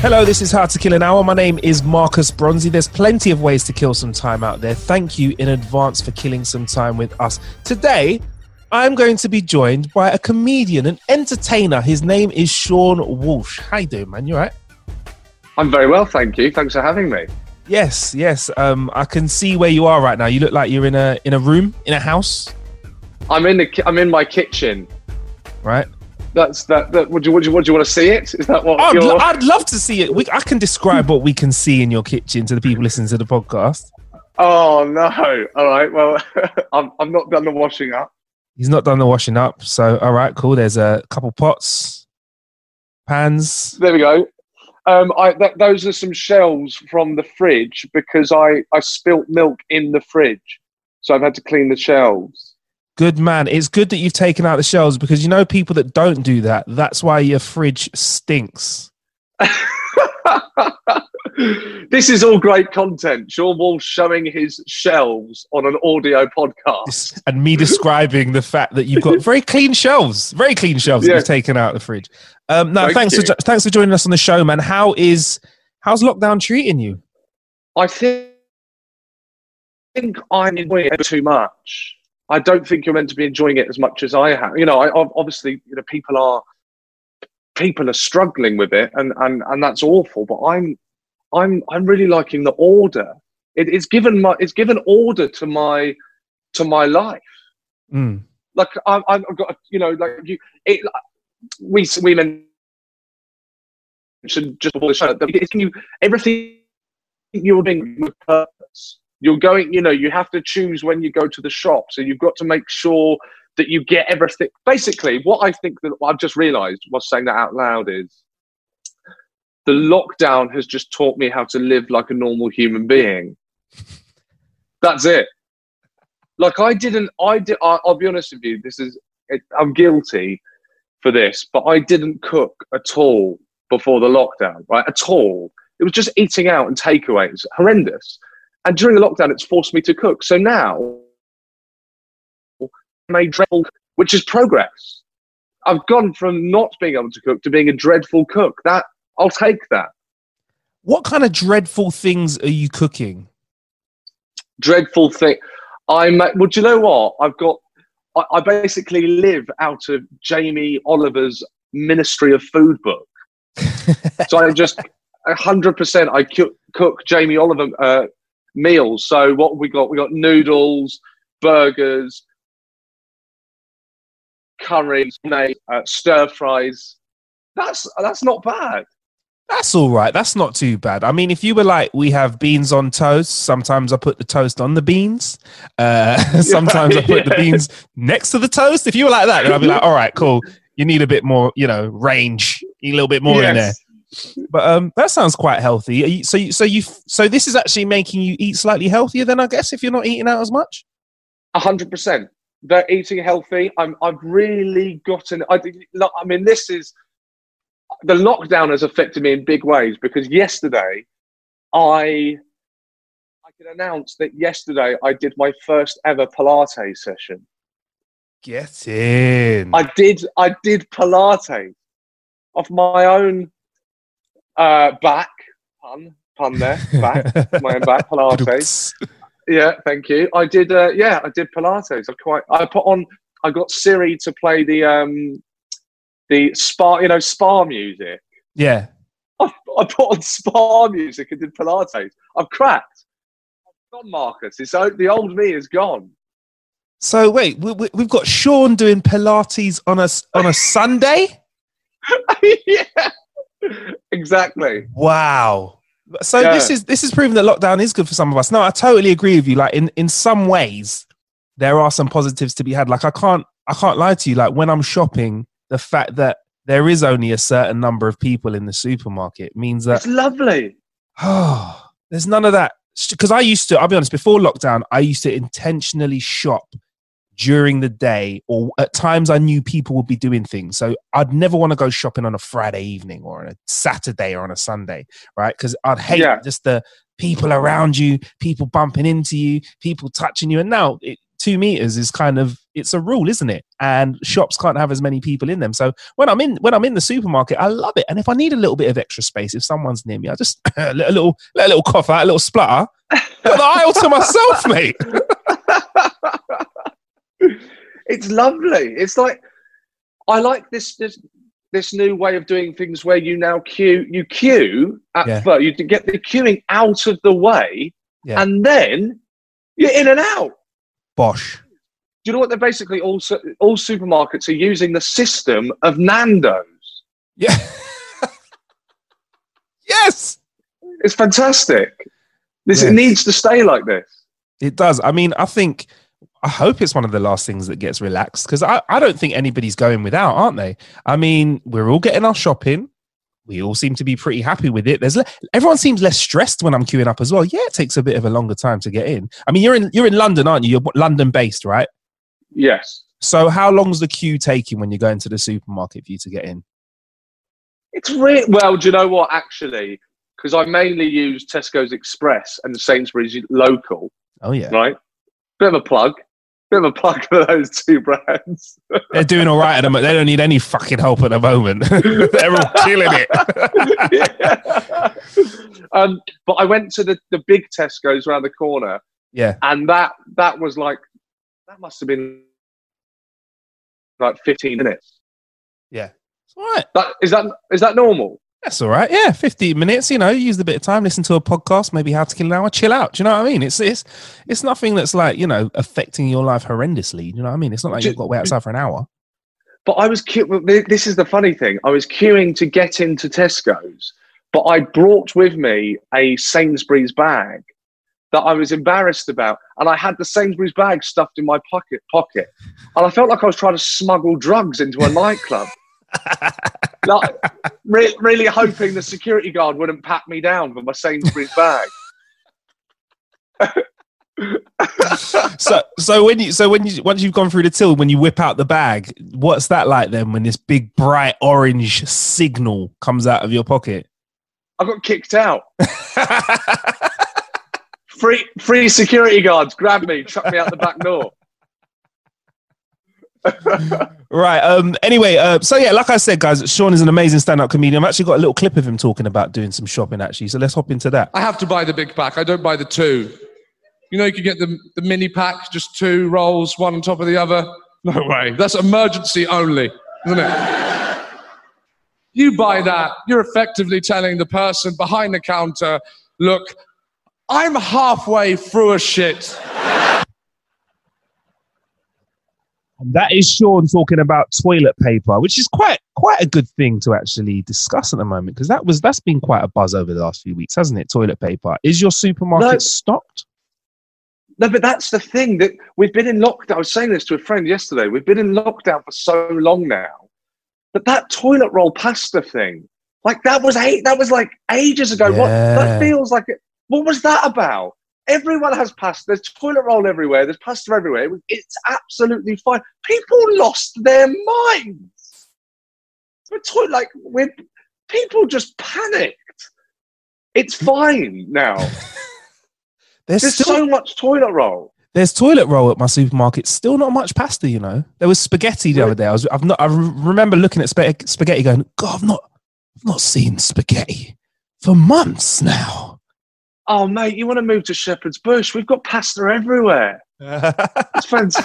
Hello, this is How to Kill an Hour. My name is Marcus Bronzy. There's plenty of ways to kill some time out there. Thank you in advance for killing some time with us. Today, I'm going to be joined by a comedian, an entertainer. His name is Sean Walsh. How you doing, man? You all right? I'm very well, thank you. Thanks for having me. Yes, yes. Um, I can see where you are right now. You look like you're in a in a room, in a house, I'm in the ki- I'm in my kitchen. right? That's that. that would you would you would you want to see it? Is that what I'd, you're? lo- I'd love to see it. We, I can describe what we can see in your kitchen to the people listening to the podcast. oh no! All right. Well, I'm I'm not done the washing up. He's not done the washing up. So, all right, cool. There's a couple pots, pans. There we go. Um, I th- those are some shelves from the fridge because I I spilt milk in the fridge, so I've had to clean the shelves. Good man. It's good that you've taken out the shelves because you know people that don't do that. That's why your fridge stinks. this is all great content. Sean Walsh showing his shelves on an audio podcast. And me describing the fact that you've got very clean shelves, very clean shelves that you've taken out the fridge. Um, no, Thank thanks for you. thanks for joining us on the show, man. How is how's lockdown treating you? I think, I think I'm enjoying it too much. I don't think you're meant to be enjoying it as much as I have. You know, I obviously, you know, people are people are struggling with it, and and and that's awful. But I'm I'm I'm really liking the order. It, it's given my it's given order to my to my life. Mm. Like I, I've got you know like you it. We we mentioned just before the show that it's you everything you're doing with purpose. You're going, you know, you have to choose when you go to the shop. So you've got to make sure that you get everything. Basically, what I think that I've just realized whilst saying that out loud is the lockdown has just taught me how to live like a normal human being. That's it. Like I didn't, I did, I, I'll be honest with you, this is, it, I'm guilty for this, but I didn't cook at all before the lockdown, right? At all. It was just eating out and takeaways, horrendous. And during the lockdown, it's forced me to cook. So now, I dreadful, which is progress. I've gone from not being able to cook to being a dreadful cook. That I'll take that. What kind of dreadful things are you cooking? Dreadful thing. I'm. Well, do you know what? I've got. I, I basically live out of Jamie Oliver's Ministry of Food book. so I just hundred percent. I cook, cook Jamie Oliver uh, meals. So what we got? We got noodles, burgers, curries, uh, stir fries. That's that's not bad. That's all right. That's not too bad. I mean, if you were like, we have beans on toast. Sometimes I put the toast on the beans. Uh, sometimes I put the beans next to the toast. If you were like that, then I'd be like, all right, cool. You need a bit more, you know, range. You need a little bit more in there. But um, that sounds quite healthy. So, you, so you, so this is actually making you eat slightly healthier. Then I guess if you're not eating out as much. A hundred percent. They're eating healthy. I'm. I've really gotten. I. I mean, this is the lockdown has affected me in big ways because yesterday, I. I can announce that yesterday I did my first ever Pilates session. Get in. I did. I did Pilates off my own uh, back. Pun. Pun there. Back. my own back. Pilates. Yeah, thank you. I did. Uh, yeah, I did Pilates. I quite. I put on. I got Siri to play the um, the spa. You know, spa music. yeah. I, I put on spa music and did Pilates. I've cracked. I've gone, Marcus. It's the old me is gone. So wait, we, we, we've got Sean doing Pilates on a on a Sunday. yeah, exactly. Wow. So Yeah. this is this is proving that lockdown is good for some of us. No, I totally agree with you. Like in in some ways, there are some positives to be had. Like I can't I can't lie to you. Like when I'm shopping, the fact that there is only a certain number of people in the supermarket means that It's lovely. oh, there's none of that. Because I used to, I'll be honest, before lockdown, I used to intentionally shop during the day or at times I knew people would be doing things. So I'd never want to go shopping on a Friday evening or on a Saturday or on a Sunday, right? Because I'd hate Yeah. just the people around you, people bumping into you, people touching you. And now it, two meters is kind of it's a rule, isn't it? And shops can't have as many people in them. So when I'm in when I'm in the supermarket, I love it. And if I need a little bit of extra space, if someone's near me, I just let a little let a little cough out, a little splutter, got the aisle to myself, mate. it's lovely. It's like I like this this this new way of doing things where you now queue you queue at Yeah. first you get the queuing out of the way Yeah. and then you're in and out. Bosh. Do you know what they're basically all all supermarkets are using the system of Nando's. Yeah. yes. It's fantastic. This Yes. it needs to stay like this. It does. I mean, I think, I hope it's one of the last things that gets relaxed because I, I don't think anybody's going without, aren't they? I mean, we're all getting our shopping. We all seem to be pretty happy with it. There's le- everyone seems less stressed when I'm queuing up as well. Yeah, it takes a bit of a longer time to get in. I mean, you're in you're in London, aren't you? You're London based, right? Yes. So how long's the queue taking when you're going to the supermarket for you to get in? It's really well. Do you know what? Actually, because I mainly use Tesco's Express and the Sainsbury's local. Oh yeah, Right. Bit of a plug. Bit of a plug for those two brands. they're doing all right at the moment. They don't need any fucking help at the moment. they're all killing it. Yeah. um, but I went to the, the big Tesco's around the corner, yeah. and that that was like that must have been like 15 minutes. Yeah. It's all right. That is that is that normal? That's all right. Yeah, 15 minutes, you know, use a bit of time, listen to a podcast, maybe how to kill an hour, chill out. Do you know what I mean? It's it's it's nothing that's like, you know, affecting your life horrendously. Do you know what I mean? It's not like you've got to wait outside for an hour. But I was this is the funny thing. I was queuing to get into Tesco's, but I brought with me a Sainsbury's bag that I was embarrassed about, and I had the Sainsbury's bag stuffed in my pocket pocket, and I felt like I was trying to smuggle drugs into a nightclub. like, re- really hoping the security guard wouldn't pat me down for my Sainsbury's bag. So so when you so when you once you've gone through the till, when you whip out the bag, what's that like then when this big bright orange signal comes out of your pocket? I got kicked out. Free, free security guards grabbed me, chucked me out the back door. Right. Um. Anyway. Uh. So yeah, like I said, guys, Sean is an amazing stand-up comedian. I've actually got a little clip of him talking about doing some shopping. Actually, so let's hop into that. I have to buy the big pack. I don't buy the two. You know, you can get the, the mini pack, just two rolls, one on top of the other. No way. That's emergency only, isn't it? You buy that, you're effectively telling the person behind the counter, look, I'm halfway through a shit. And that is Sean talking about toilet paper, which is quite quite a good thing to actually discuss at the moment because that was that's been quite a buzz over the last few weeks, hasn't it? Toilet paper. Is your supermarket No. stocked? No, but that's the thing that we've been in lockdown. I was saying this to a friend yesterday. We've been in lockdown for so long now that that toilet roll pasta thing, like that was eight, that was like ages ago. What that feels like? It, what was that about? Everyone has pasta. There's toilet roll everywhere. There's pasta everywhere. It's absolutely fine. People lost their minds. We're like we're people just panicked. It's fine now. There's There's still so much toilet roll. there's toilet roll at my supermarket. Still not much pasta, you know. There was spaghetti the other day. I was I've not I remember looking at spaghetti going, God, I've not I've not seen spaghetti for months now. Oh, mate, you want to move to Shepherd's Bush? We've got pasta everywhere. It's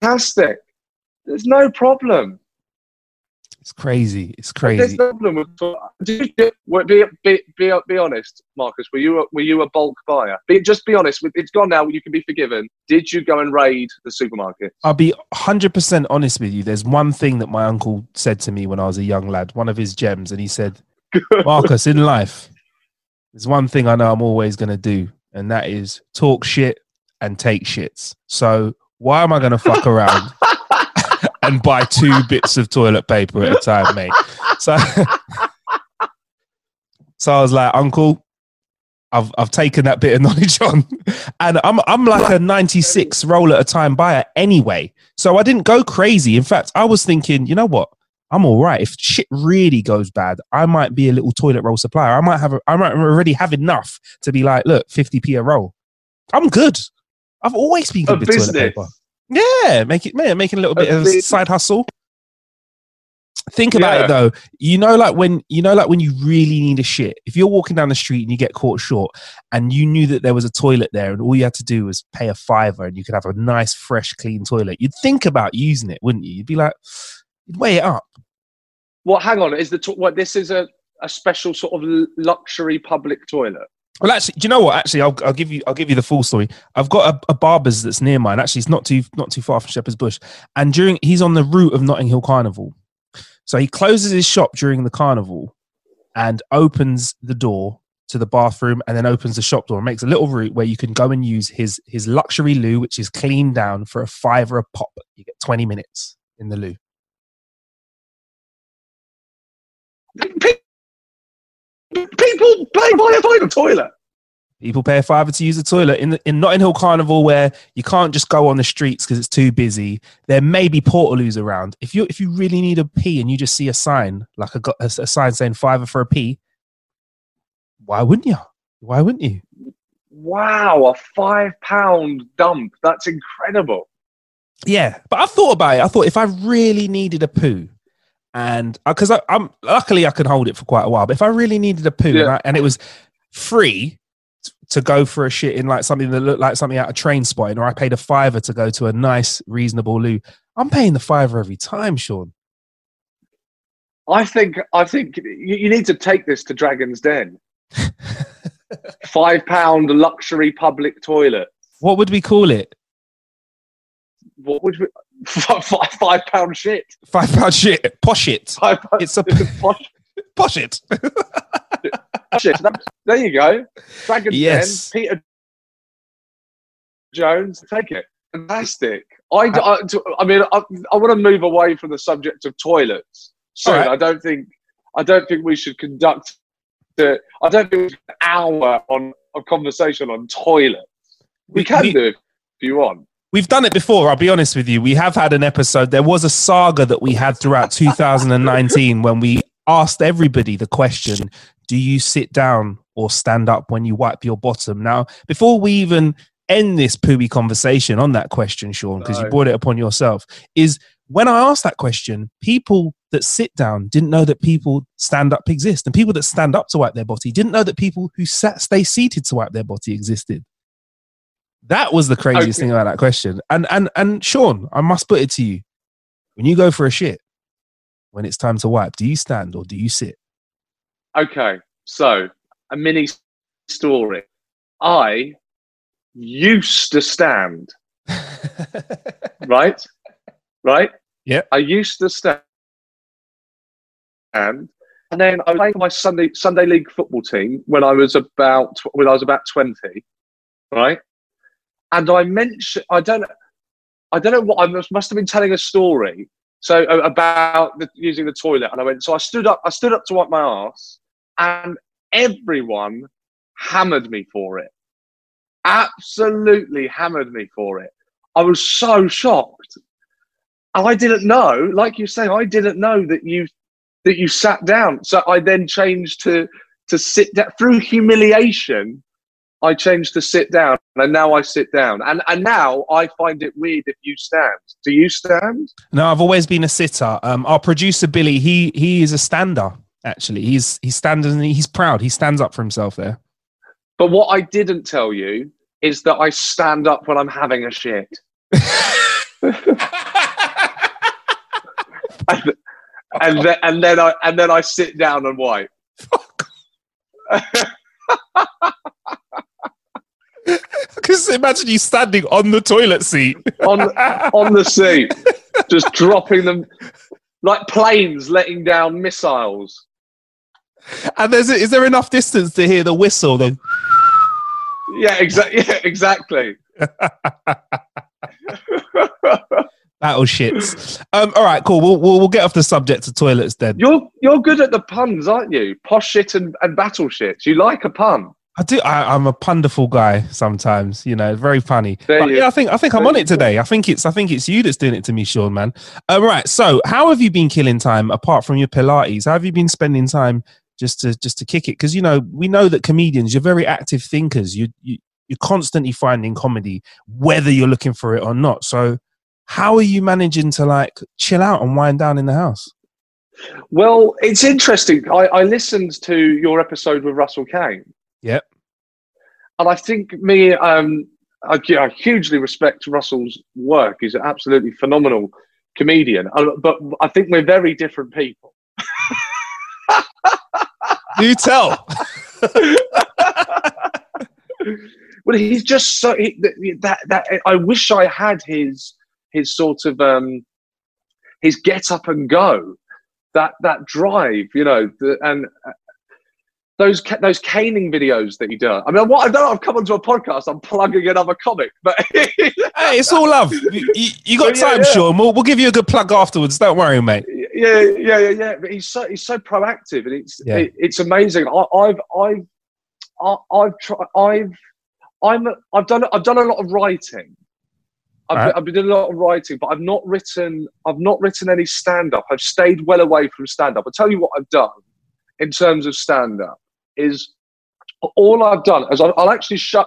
fantastic. There's no problem. It's crazy. It's crazy. There's no problem with. Did you, be, be, be, be honest, Marcus. Were you a, were you a bulk buyer? Be, just be honest. It's gone now. You can be forgiven. Did you go and raid the supermarket? I'll be 100% honest with you. There's one thing that my uncle said to me when I was a young lad, one of his gems, and he said, Marcus, in life, there's one thing I know I'm always going to do, and that is talk shit and take shits. So why am I going to fuck around and buy two bits of toilet paper at a time, mate? So, so I was like, Uncle, I've I've taken that bit of knowledge on, and I'm I'm like a 96 roll at a time buyer anyway. So I didn't go crazy. In fact, I was thinking, you know what? I'm all right. If shit really goes bad, I might be a little toilet roll supplier. I might have, a, I might already have enough to be like, look, 50p a roll. I'm good. I've always been A good with toilet paper. Yeah, make it, man, making a little A bit of business. side hustle. Think about Yeah. it though. You know, like when you know, like when you really need a shit. If you're walking down the street and you get caught short, and you knew that there was a toilet there, and all you had to do was pay a fiver, and you could have a nice, fresh, clean toilet, you'd think about using it, wouldn't you? You'd be like, you'd weigh it up. What? Hang on. Is the to- what? This is a, a special sort of luxury public toilet. Well, actually, do you know what? Actually, I'll, I'll give you I'll give you the full story. I've got a, a barber's that's near mine. Actually, it's not too not too far from Shepherd's Bush, and during he's on the route of Notting Hill Carnival, so he closes his shop during the carnival, and opens the door to the bathroom, and then opens the shop door and makes a little route where you can go and use his his luxury loo, which is cleaned down for a fiver a pop. You get twenty minutes in the loo. People pay by a toilet. toilet. People pay a fiver to use the toilet in the, in Notting Hill Carnival, where you can't just go on the streets because it's too busy. There may be portaloos around. If you if you really need a pee and you just see a sign like a, a, a sign saying fiver for a pee, why wouldn't you? Why wouldn't you? Wow, a five pound dump. That's incredible. Yeah, but I thought about it. I thought if I really needed a poo, and because I'm luckily I can hold it for quite a while, but if I really needed a poo and, I, and it was free t- to go for a shit in like something that looked like something out of Trainspotting, or I paid a fiver to go to a nice, reasonable loo, I'm paying the fiver every time, Sean. I think I think you, you need to take this to Dragon's Den. Five pound luxury public toilet. What would we call it? What would we, five, five pound shit? Five pound shit, posh it, Five pound, It's a- posh posh it. That- there you go. Dragon's Yes. Den. Peter Jones. Take it. Fantastic. I, I, I mean, I, I want to move away from the subject of toilets. So right. I don't think I don't think we should conduct the. I don't think we should an hour on a conversation on toilets. We, We- can we- do it if you want. We've done it before. I'll be honest with you. We have had an episode. There was a saga that we had throughout 2019 when we asked everybody the question Do you sit down or stand up when you wipe your bottom? Now, before we even end this pooey conversation on that question, Sean, because you brought it upon yourself, is when I asked that question, people that sit down didn't know that people stand up exist. And people that stand up to wipe their body didn't know that people who sat, stay seated to wipe their body existed. That was the craziest Okay. thing about that question. And and and Sean, I must put it to you: when you go for a shit, when it's time to wipe, do you stand or do you sit? Okay, so a mini story. I used to stand, right? Right? Yeah. I used to stand. And then I was playing for my Sunday Sunday league football team when I was about when I was about 20, right? And I mentioned I don't I don't know what I must, must have been telling a story so about the, using the toilet and I went so I stood up I stood up to wipe my ass and everyone hammered me for it. Absolutely hammered me for it. I was so shocked. And I didn't know, like you say, I didn't know that you that you sat down. So I then changed to to sit down through humiliation. I changed to sit down, and now I sit down. And and now I find it weird if you stand. Do you stand? No, I've always been a sitter. Um, our producer Billy, he he is a stander. Actually, he's he's standing. and He's proud. He stands up for himself there. But what I didn't tell you is that I stand up when I'm having a shit. and then and then I and then I sit down and wipe. Because imagine you standing on the toilet seat. on on the seat, just dropping them like planes letting down missiles. And there's is there enough distance to hear the whistle? Then, Yeah, exactly. Yeah, exactly. battle shits. Um, all right, cool. We'll, we'll we'll get off the subject of toilets then. You're you're good at the puns, aren't you? Posh shit and, and battle. You like a pun. I do. I, I'm a punderful guy sometimes. You know, very funny. But yeah, I think I think I'm on it today. I think it's I think it's you that's doing it to me, Sean. Man. Um, right. So, how have you been killing time apart from your Pilates? How have you been spending time just to just to kick it? Because you know we know that comedians, you're very active thinkers. You you you're constantly finding comedy, whether you're looking for it or not. So, how are you managing to like chill out and wind down in the house? Well, it's interesting. I, I listened to your episode with Russell Kane. And I think me, um, I, I hugely respect Russell's work. He's an absolutely phenomenal comedian. But I think we're very different people. Do you tell. well, he's just so he, that that I wish I had his his sort of um his get up and go, that that drive, you know, the, and those those caning videos that he does. I mean, what I know, I've come onto a podcast. I'm plugging another comic, but Hey, it's all love. You, you- you got Yeah, time, yeah. Sean. We'll, we'll give you a good plug afterwards. Don't worry, mate. yeah, yeah, yeah, yeah. But he's so he's so proactive, and it's Yeah. it, it's amazing. I, I've I've I, I've tried I've I'm I've done I've done a lot of writing. I've, Right. I've been doing a lot of writing, but I've not written I've not written any stand up. I've stayed well away from stand up. I'll tell you what I've done in terms of stand up is all I've done is I'll, I'll actually show.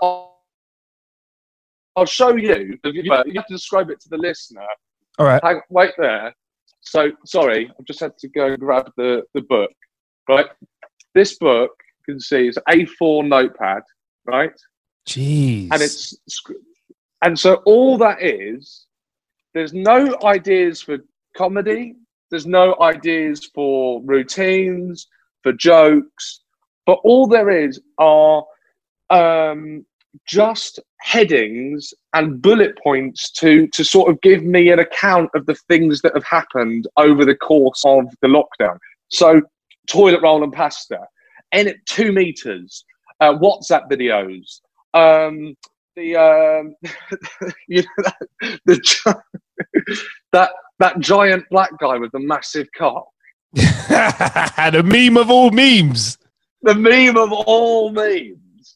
I'll show you. Uh, you have to describe it to the listener. All right. Hang, wait there. So sorry, I've just had to go and grab the, the book. Right, this book you can see is A4 notepad, right, Jeez. and it's and so all that is. There's no ideas for comedy. There's no ideas for routines, for jokes, but all there is are um, just headings and bullet points to to sort of give me an account of the things that have happened over the course of the lockdown. So, toilet roll and pasta, and at two meters, uh, WhatsApp videos, um, the um, you know, that, the that that giant black guy with the massive cock, a meme of all memes. The meme of all memes,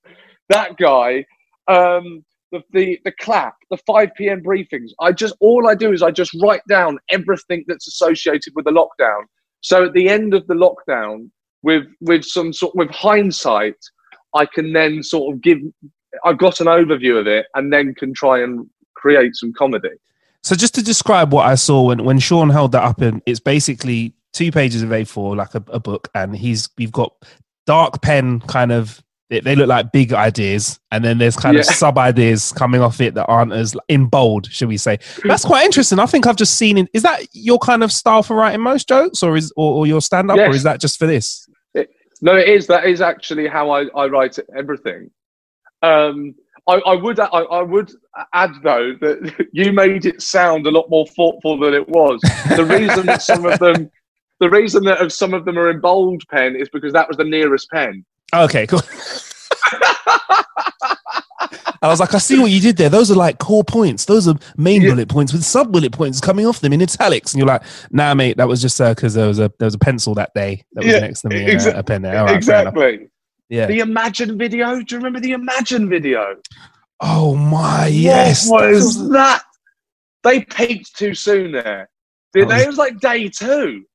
that guy. Um, the, the the clap, the 5 p.m. briefings. I just all I do is I just write down everything that's associated with the lockdown. So at the end of the lockdown, with with some sort with hindsight, I can then sort of give. I've got an overview of it, and then can try and create some comedy. So just to describe what I saw when, when Sean held that up, it's basically two pages of A4, like a, a book, and he's you've got dark pen kind of. They, they look like big ideas, and then there's kind of sub ideas coming off it that aren't as in bold, should we say? That's quite interesting. I think I've just seen it. Is that your kind of style for writing most jokes, or is or, or your stand up, or is that just for this? No, it is. That is actually how I, I write everything. Um, I, I would I, I would add though that you made it sound a lot more thoughtful than it was. The reason that some of them, the reason that some of them are in bold pen is because that was the nearest pen. Okay, cool. I was like, I see what you did there. Those are like core points. Those are main Yeah. bullet points with sub bullet points coming off them in italics. And you're like, nah, mate, that was just uh, because there was a there was a pencil that day that was Yeah, next to me and exa- a, a pen there. All right, exactly. Yeah. The Imagine video. Do you remember the Imagine video? oh my yes. What was that? They peaked too soon there. Did they? It was like day two.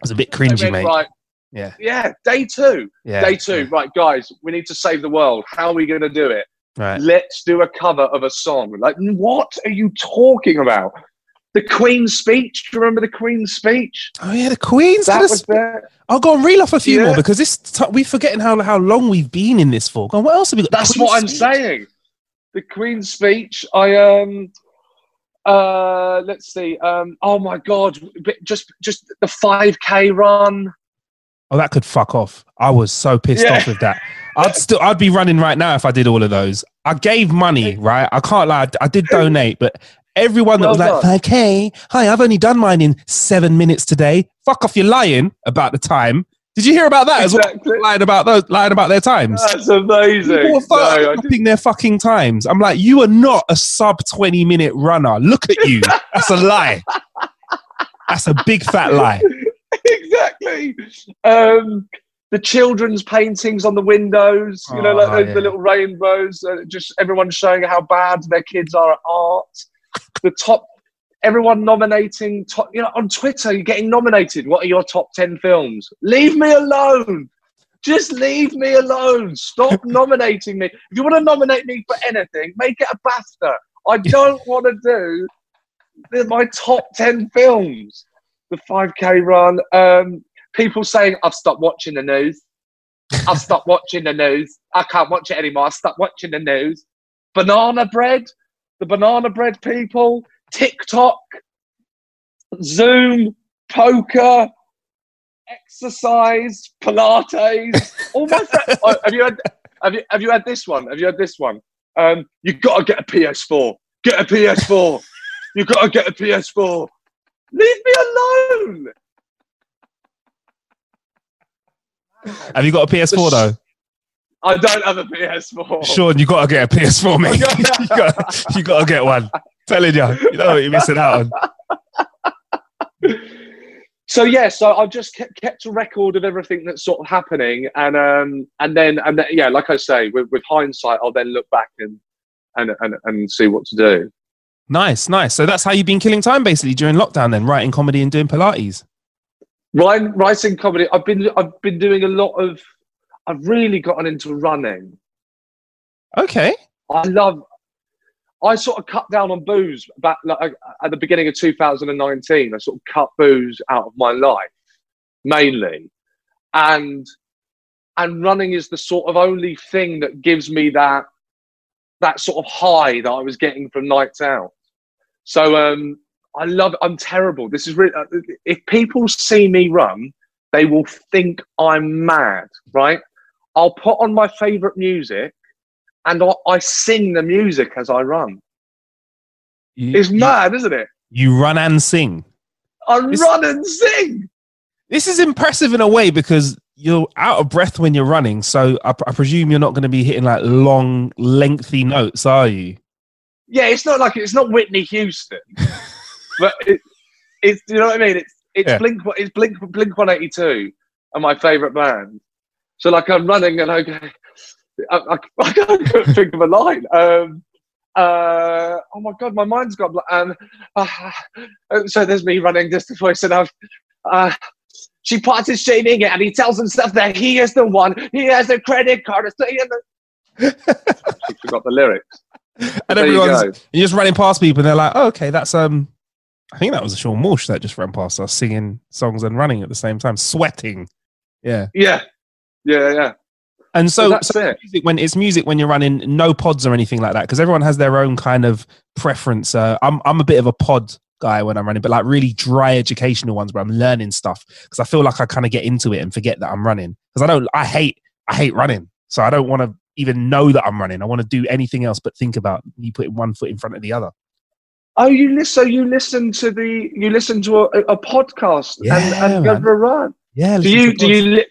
Was a bit cringy, went, mate. Right, Yeah. yeah, day two. Yeah. Day two. Right, guys, we need to save the world. How are we going to do it? Right. Let's do a cover of a song. Like, what are you talking about? The Queen's speech. Do you remember the Queen's speech? Oh yeah, the Queen's That was sp- there. I'll go and reel off a few Yeah. more because this t- we're forgetting how how long we've been in this for. Go what else have we got? That's Queen's what I'm speech? saying. The Queen's speech. I um Uh, let's see. Um, oh my god, just just the 5k run. Oh, that could fuck off. I was so pissed Yeah. off with that. I'd still, I'd be running right now if I did all of those. I gave money, right? I can't lie. I did donate, but everyone that Well was like, done. "Five k, hi, I've only done mine in seven minutes today." Fuck off, you're lying about the time. Did you hear about that as Exactly. well? Lying about those, lying about their times. That's amazing. People were No, upping their fucking times. I'm like, you are not a sub 20 minute runner. Look at you. That's a lie. That's a big fat lie. exactly. Um, the children's paintings on the windows, you know, like Oh, the, yeah. the little rainbows, uh, just everyone showing how bad their kids are at art. The top, everyone nominating, top, you know, on Twitter, you're getting nominated. What are your top 10 films? Leave me alone. Just leave me alone. Stop nominating me. If you want to nominate me for anything, make it a BAFTA. I don't want to do my top 10 films the 5k run. Um, people saying, I've stopped watching the news. I've stopped watching the news. I can't watch it anymore. I stopped watching the news. Banana bread, the banana bread people, TikTok, Zoom, poker, exercise, Pilates. All my friends. Oh, have you had? Have you have you had this one? Have you had this one? Um, you got to get a PS4. Get a PS4. you've got to get a PS4. Leave me alone. Have you got a PS4 though? I don't have a PS4. Sean, you got to get a PS4, mate. you got you got to get one. Telling you, you know what you're missing out on. So yeah, so I've just kept, kept a record of everything that's sort of happening, and um, and then and then, yeah, like I say, with, with hindsight, I'll then look back and and and and see what to do. Nice, nice. So that's how you've been killing time basically during lockdown, then writing comedy and doing Pilates. Writing, writing comedy. I've been I've been doing a lot of. I've really gotten into running. Okay. I love. I sort of cut down on booze back like, at the beginning of 2019. I sort of cut booze out of my life, mainly, and and running is the sort of only thing that gives me that that sort of high that I was getting from nights out. So um, I love. I'm terrible. This is really. uh, If people see me run, they will think I'm mad. Right? I'll put on my favorite music and I, I sing the music as I run. You, It's you- mad, isn't it? You, run and sing. I This- run and sing. This is impressive in a way because you're out of breath when you're running. So I, I presume you're not going to be hitting like long, lengthy notes, are you? Yeah, it's not like it's not Whitney Houston, but it, it's you know what I mean. It's it's Yeah. Blink it's Blink Blink One Eighty Two, and my favorite band. So like I'm running and I go, I, I, I can't think of a line. Um, uh, oh my god, my mind's got bl- and uh, so there's me running just before I said I've. Uh, she parted shaming it and he tells himself that he is the one. He has a credit card. He has forgot the lyrics. And everyone's go. you're just running past people and they're like, oh, okay, that's um I think that was a Sean Walsh that just ran past us singing songs and running at the same time, sweating. Yeah. Yeah, yeah, yeah. And So so, that's so it. music when it's music when you're running, no pods or anything like that, because everyone has their own kind of preference. Uh, I'm I'm a bit of a pod guy when I'm running, but like really dry educational ones where I'm learning stuff because I feel like I kind of get into it and forget that I'm running because I don't I hate I hate running, so I don't want to even know that I'm running. I want to do anything else but think about you putting one foot in front of the other. Oh, you listen. So you listen to the you listen to a, a podcast Yeah, and, and go for a run. Yeah. Do you do you li-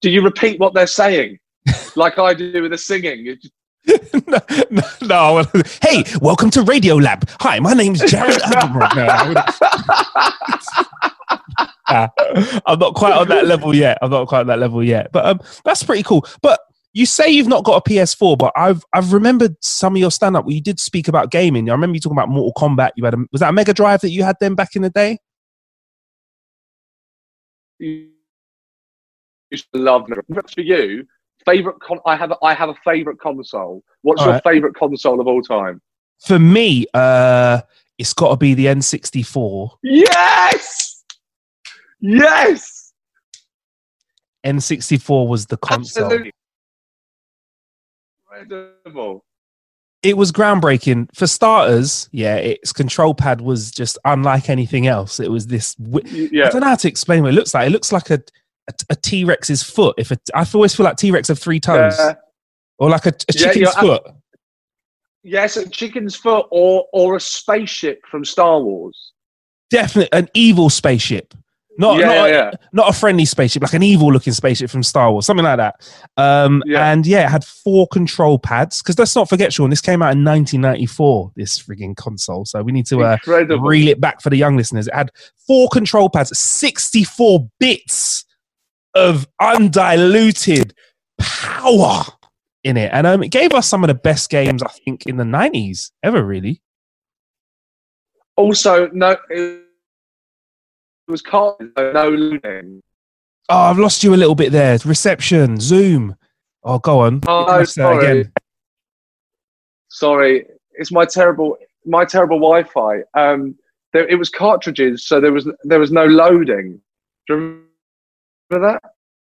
do you repeat what they're saying, like I do with the singing? No, no, no, Hey, welcome to Radiolab. Hi, my name's Jad Abumrad. I wouldn't- I'm not quite on that level yet. I'm not quite on that level yet. But um, that's pretty cool. But you say you've not got a PS4, but I've I've remembered some of your stand up where you did speak about gaming. I remember you talking about Mortal Kombat. You had a, was that a Mega Drive that you had then back in the day? You used to love. For you, favorite con- I have a, I have a favorite console. What's All your right. favorite console of all time? For me, uh, it's got to be the N64. Yes, yes, N64 was the console. absolutely incredible. It was groundbreaking. For starters, yeah, its control pad was just unlike anything else. It was this. Yeah. I don't know how to explain what it looks like. It looks like a a, a T Rex's foot. If a, I always feel like T Rex have three toes, Uh, or like a, a chicken's ab- foot. yes, a chicken's foot or or a spaceship from Star Wars. Definitely an evil spaceship. Not, yeah, not, yeah, a, not a friendly spaceship, like an evil looking spaceship from Star Wars, something like that. Um, Yeah. And yeah, it had four control pads. Because let's not forget, Sean, this came out in 1994, this frigging console. So we need to uh, reel it back for the young listeners. It had four control pads, 64 bits of undiluted power in it. And um, it gave us some of the best games, I think, in the 90s ever, really. Also, no, it was called no loading. Oh, I've lost you a little bit there. Reception, Zoom. Oh, go on. Oh, sorry. Sorry, it's my terrible my terrible Wi-Fi. Um, there, it was cartridges, so there was there was no loading. Do remember that?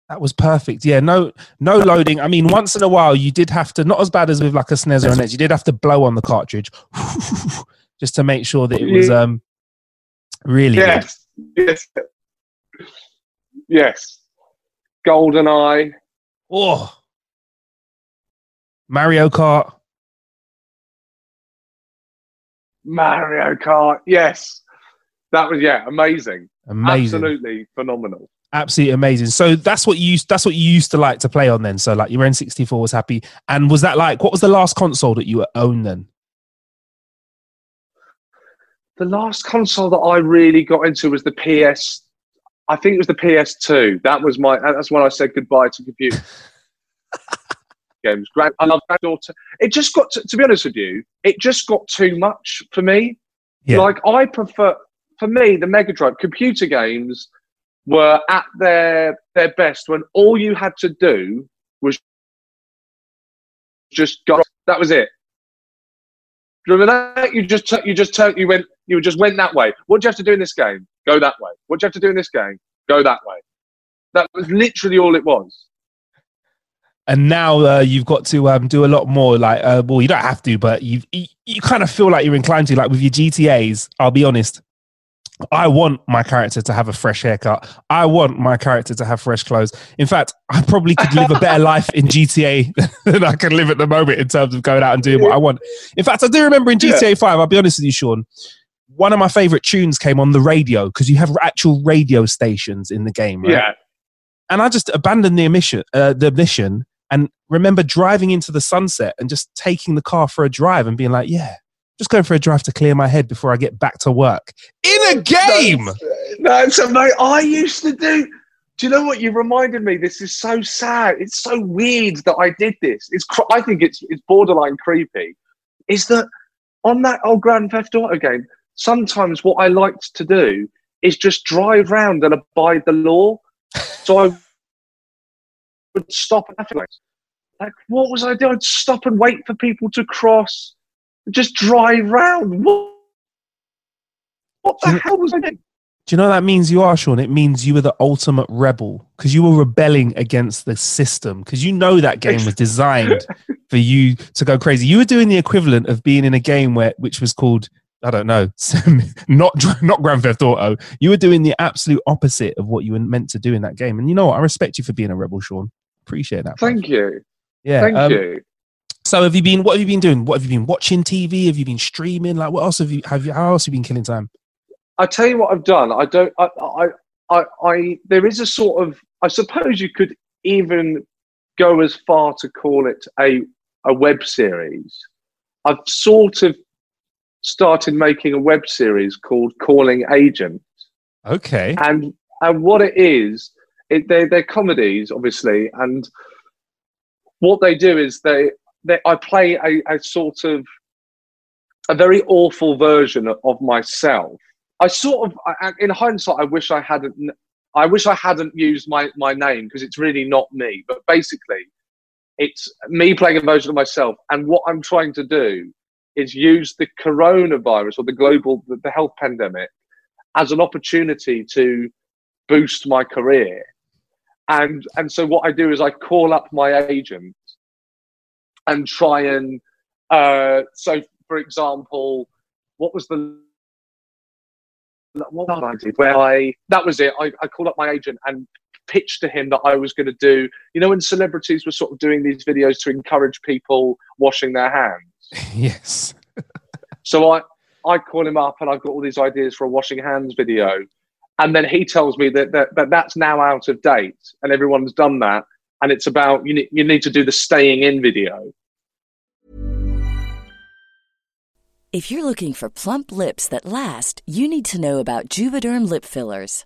That was perfect. Yeah, no, no loading. I mean, once in a while, you did have to, not as bad as with like a SNES or an Edge, you did have to blow on the cartridge just to make sure that it was um really good. Yes, yes, yes. GoldenEye. Oh, Mario Kart. Mario Kart. Yes, that was yeah, amazing. Amazing. Absolutely phenomenal. Absolutely amazing. So that's what you used, that's what you used to like to play on then. So like your N64 was happy. And was that like what was the last console that you owned then? The last console that I really got into was the PS. I think it was the PS2. That was my. That's when I said goodbye to computer games. Grand, I love granddaughter. It just got to, to be honest with you. It just got too much for me. Yeah. Like I prefer, for me, the Mega Drive computer games were at their their best when all you had to do was just go. That was it. You remember that? You just you just turned you went you just went that way. What do you have to do in this game? Go that way. What do you have to do in this game? Go that way. That was literally all it was. and now uh, you've got to um, do a lot more. Like, uh, well, you don't have to, but you, you kind of feel like you're inclined to. Like with your GTA's, I'll be honest. I want my character to have a fresh haircut. I want my character to have fresh clothes. In fact, I probably could live a better life in GTA than I can live at the moment in terms of going out and doing what I want. In fact, I do remember in GTA 5, I'll be honest with you, Sean, one of my favorite tunes came on the radio because you have actual radio stations in the game, right? Yeah. and I just abandoned the mission, uh, the mission, and remember driving into the sunset and just taking the car for a drive and being like, "Yeah, just going for a drive to clear my head before I get back to work in a game." no. So, amazing. I used to do. Do you know what you reminded me? This is so sad. It's so weird that I did this. It's. I think it's. It's borderline creepy. Is that on that old Grand Theft Auto game? Sometimes what I liked to do is just drive round and abide the law. So I would stop lights. Like, what was I doing? I'd stop and wait for people to cross. Just drive round. What? What the you- hell was I doing? Do you know what that means you are, Sean? It means you were the ultimate rebel because you were rebelling against the system because you know that game was designed for you to go crazy. You were doing the equivalent of being in a game where, which was called, I don't know, not not Grand Theft Auto. You were doing the absolute opposite of what you were meant to do in that game. And you know what? I respect you for being a rebel, Sean. Appreciate that. Thank you. Yeah. Thank um, you. So have you been? What have you been doing? What have you been watching TV? Have you been streaming? Like what else have you? Have you? How else have you been killing time? I tell you what I've done. I don't. I, I. I. I. There is a sort of. I suppose you could even go as far to call it a a web series. I've sort of started making a web series called Calling Agent, Okay. and and what it is, it, they're they're comedies, obviously, and what they do is they they I play a, a sort of a very awful version of myself. I sort of, in hindsight, I wish I hadn't. I wish I hadn't used my my name because it's really not me. But basically, it's me playing a version of myself. And what I'm trying to do is use the coronavirus or the global the health pandemic as an opportunity to boost my career. And and so what I do is I call up my agent and try and Uh, so, for example, what was the what was I did where I that was it. I, I called up my agent and pitched to him that I was going to do. You know, when celebrities were sort of doing these videos to encourage people washing their hands. yes. so I I call him up and I've got all these ideas for a washing hands video, and then he tells me that that, that that's now out of date and everyone's done that, and it's about you need you need to do the staying in video. If you're looking for plump lips that last, you need to know about Juvederm lip fillers.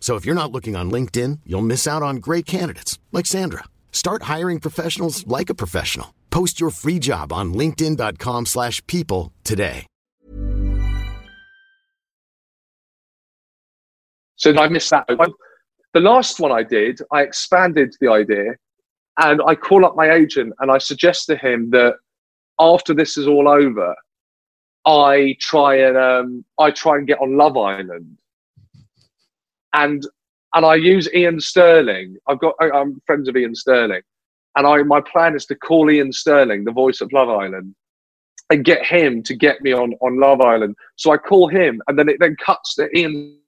So if you're not looking on LinkedIn, you'll miss out on great candidates like Sandra. Start hiring professionals like a professional. Post your free job on linkedin.com/people today. So I missed that. The last one I did, I expanded the idea and I call up my agent and I suggest to him that after this is all over, I try and um, I try and get on Love Island. And and I use Iain Stirling. I've got I'm friends of Iain Stirling, and I my plan is to call Iain Stirling, the voice of Love Island, and get him to get me on on Love Island. So I call him, and then it then cuts to Iain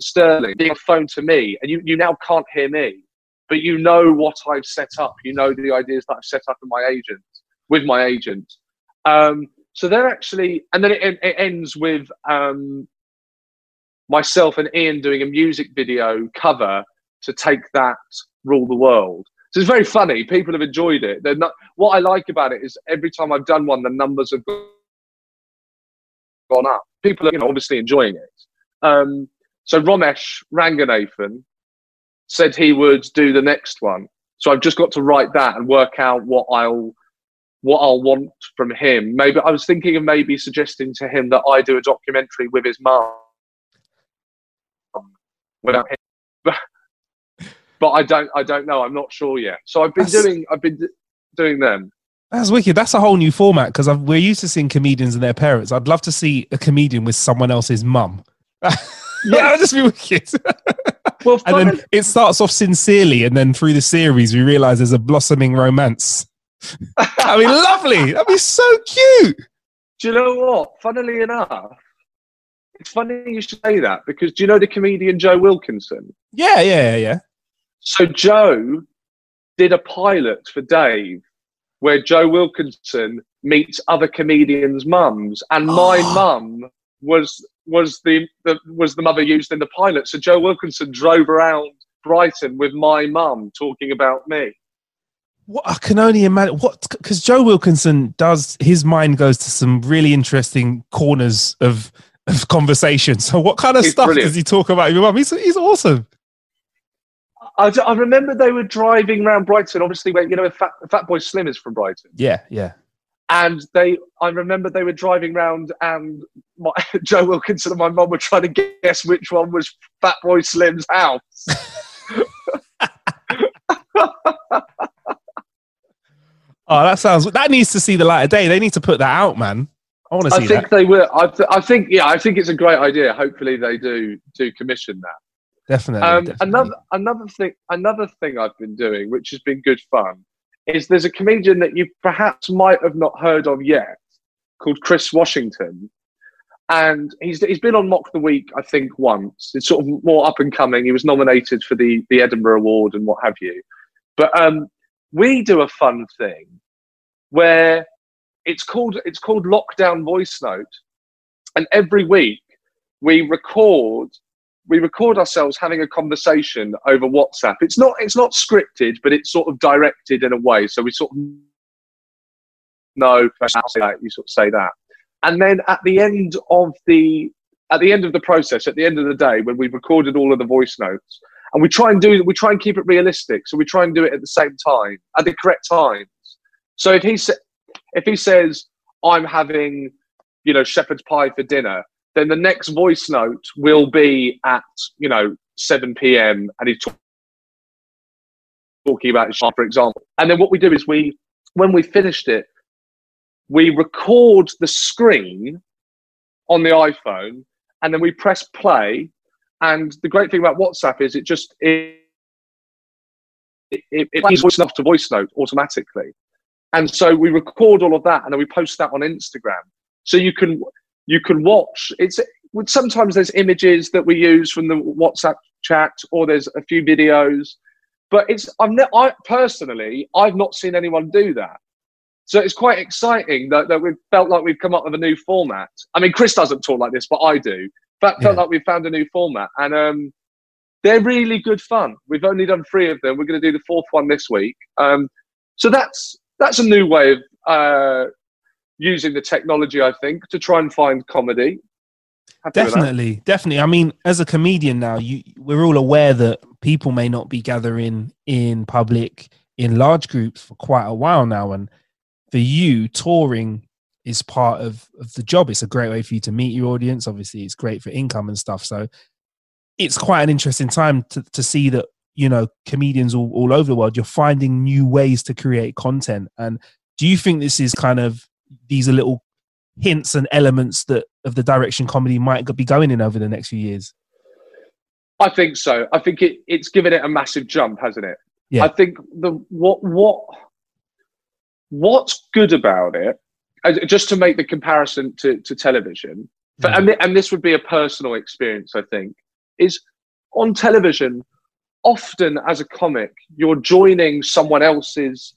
Stirling being a phone to me, and you you now can't hear me, but you know what I've set up. You know the ideas that I've set up in my agent with my agent. Um, so they're actually, and then it, it ends with um, myself and Ian doing a music video cover to take that rule the world. So it's very funny. People have enjoyed it. They're not. What I like about it is every time I've done one, the numbers have gone up. People are, you know, obviously enjoying it. Um, so Romesh Ranganathan said he would do the next one. So I've just got to write that and work out what I'll what I'll want from him. Maybe I was thinking of maybe suggesting to him that I do a documentary with his mum without him. But, but I don't I don't know. I'm not sure yet. So I've been That's- doing I've been d- doing them. That's wicked. That's a whole new format because we're used to seeing comedians and their parents. I'd love to see a comedian with someone else's mum. yeah, that'd just be wicked. Well, and then it starts off sincerely, and then through the series, we realize there's a blossoming romance. That'd be lovely. That'd be so cute. do you know what? Funnily enough, it's funny you should say that because do you know the comedian Joe Wilkinson? Yeah, yeah, yeah. So Joe did a pilot for Dave where Joe Wilkinson meets other comedians' mums, and my ah. mum was was the, the was the mother used in the pilot. So Joe Wilkinson drove around Brighton with my mum talking about me. What I can only imagine what because Joe Wilkinson does his mind goes to some really interesting corners of of conversation. So, what kind of stuff brilliant. does he talk about your mum? He's, he's awesome. I, I remember they were driving around Brighton. Obviously, where you know Fat, Fatboy Slim is from Brighton, Yeah, yeah. and they. I remember they were driving around, and my, Joe Wilkinson and my mum were trying to guess which one was Fatboy Slim's house. Oh, that sounds. That needs to see the light of day. They need to put that out, man. I want to see I think that. they were. I, th- I think yeah. I think it's a great idea. Hopefully, they do do commission that. Definitely. Um, definitely. another another thing another thing I've been doing, which has been good fun, is there's a comedian that you perhaps might have not heard of yet, called Chris Washington, and he's he's been on Mock the Week I think once. It's sort of more up and coming. He was nominated for the the Edinburgh Award and what have you, but um, we do a fun thing where it's called it's called Lockdown Voice Note, and every week we record we record ourselves having a conversation over WhatsApp. It's not it's not scripted, but it's sort of directed in a way. So we sort of that, you sort of say that. And then at the end of the at the end of the process, at the end of the day, when we've recorded all of the voice notes, and we try and do we try and keep it realistic. So we try and do it at the same time, at the correct times. So if he sa- if he says, I'm having, you know, shepherd's pie for dinner, then the next voice note will be at, you know, 7 p.m. and he's talk- talking about his for example. And then what we do is we, when we finished it, we record the screen on the iPhone and then we press play. And the great thing about WhatsApp is it just, it, it, it, it plays voice note to voice note automatically. And so we record all of that and then we post that on Instagram. So you can you can watch. It's sometimes there's images that we use from the WhatsApp chat, or there's a few videos. But it's I'm ne- I personally I've not seen anyone do that. So it's quite exciting that, that we've felt like we've come up with a new format. I mean, Chris doesn't talk like this, but I do. But felt Yeah. like we've found a new format, and um, they're really good fun. We've only done three of them. We're going to do the fourth one this week. Um, so that's that's a new way of uh, using the technology, I think, to try and find comedy. Happy. Definitely, definitely. I mean, as a comedian now, you we're all aware that people may not be gathering in public in large groups for quite a while now, and for you, touring is part of of the job. It's a great way for you to meet your audience. Obviously, it's great for income and stuff. So, it's quite an interesting time to to see that you know comedians all, all over the world. You're finding new ways to create content, and do you think this is kind of these are little hints and elements that of the direction comedy might be going in over the next few years. I think so. I think it, it's given it a massive jump, hasn't it? Yeah. I think the what what what's good about it, just to make the comparison to, to television, for, mm-hmm. and, thi- and this would be a personal experience, I think, is on television. Often, as a comic, you're joining someone else's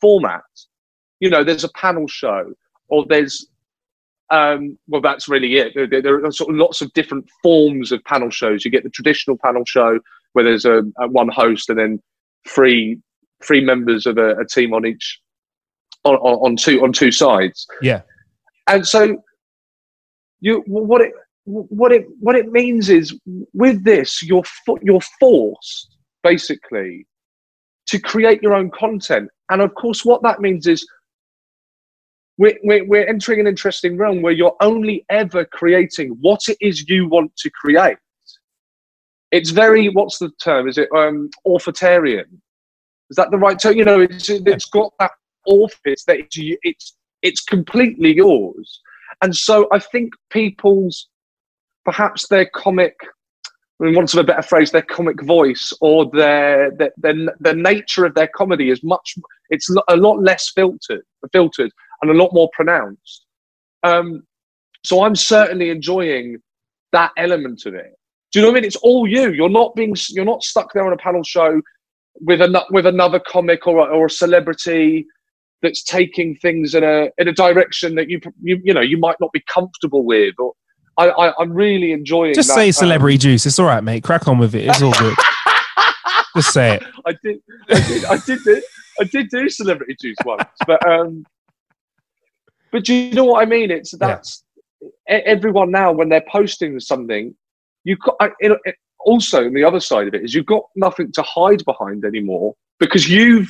format. You know, there's a panel show, or there's um, well, that's really it. There, there- are sort of lots of different forms of panel shows. You get the traditional panel show where there's a, a one host and then three three members of a, a team on each on, on, on two on two sides. Yeah. And so, you what it what it what it means is with this you're you're forced basically to create your own content, and of course, what that means is we're, we're, we're entering an interesting realm where you're only ever creating what it is you want to create. It's very, what's the term? Is it um, authoritarian? Is that the right term? You know, it's, it's got that office that it's, it's, it's completely yours. And so I think people's, perhaps their comic, I mean, want of a better phrase, their comic voice or their, their, their, the nature of their comedy is much, it's a lot less filtered, filtered and a lot more pronounced. Um, so I'm certainly enjoying that element of it. Do you know what I mean? It's all you. You're not being. You're not stuck there on a panel show with a with another comic or a, or a celebrity that's taking things in a in a direction that you you you know you might not be comfortable with. Or I, I I'm really enjoying. Just that, say um, celebrity juice. It's all right, mate. Crack on with it. It's all good. Just say it. I did, I did, I did, do, I did do celebrity juice once, but um, but do you know what I mean? It's that's e- everyone now when they're posting something, you got I- you it- also on the other side of it is you've got nothing to hide behind anymore because you've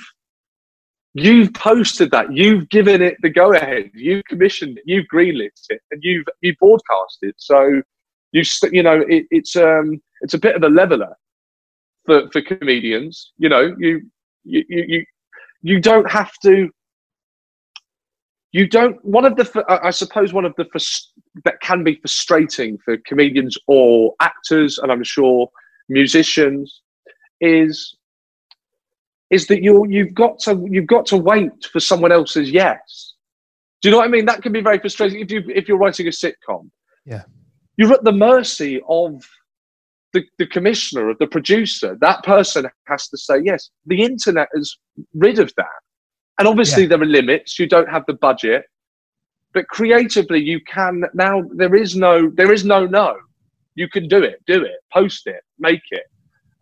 you've posted that, you've given it the go ahead, you've commissioned it, you've greenlit it, and you've you broadcast it. So you you know it, it's um it's a bit of a leveler for for comedians. You know you you you you, you don't have to. You don't. One of the, I suppose, one of the that can be frustrating for comedians or actors, and I'm sure musicians, is is that you you've got to you've got to wait for someone else's yes. Do you know what I mean? That can be very frustrating if you if you're writing a sitcom. Yeah. You're at the mercy of the, the commissioner, of the producer. That person has to say yes. The internet is rid of that. And obviously Yeah. there are limits. You don't have the budget. But creatively you can now there is no there is no no. You can do it, do it, post it, make it.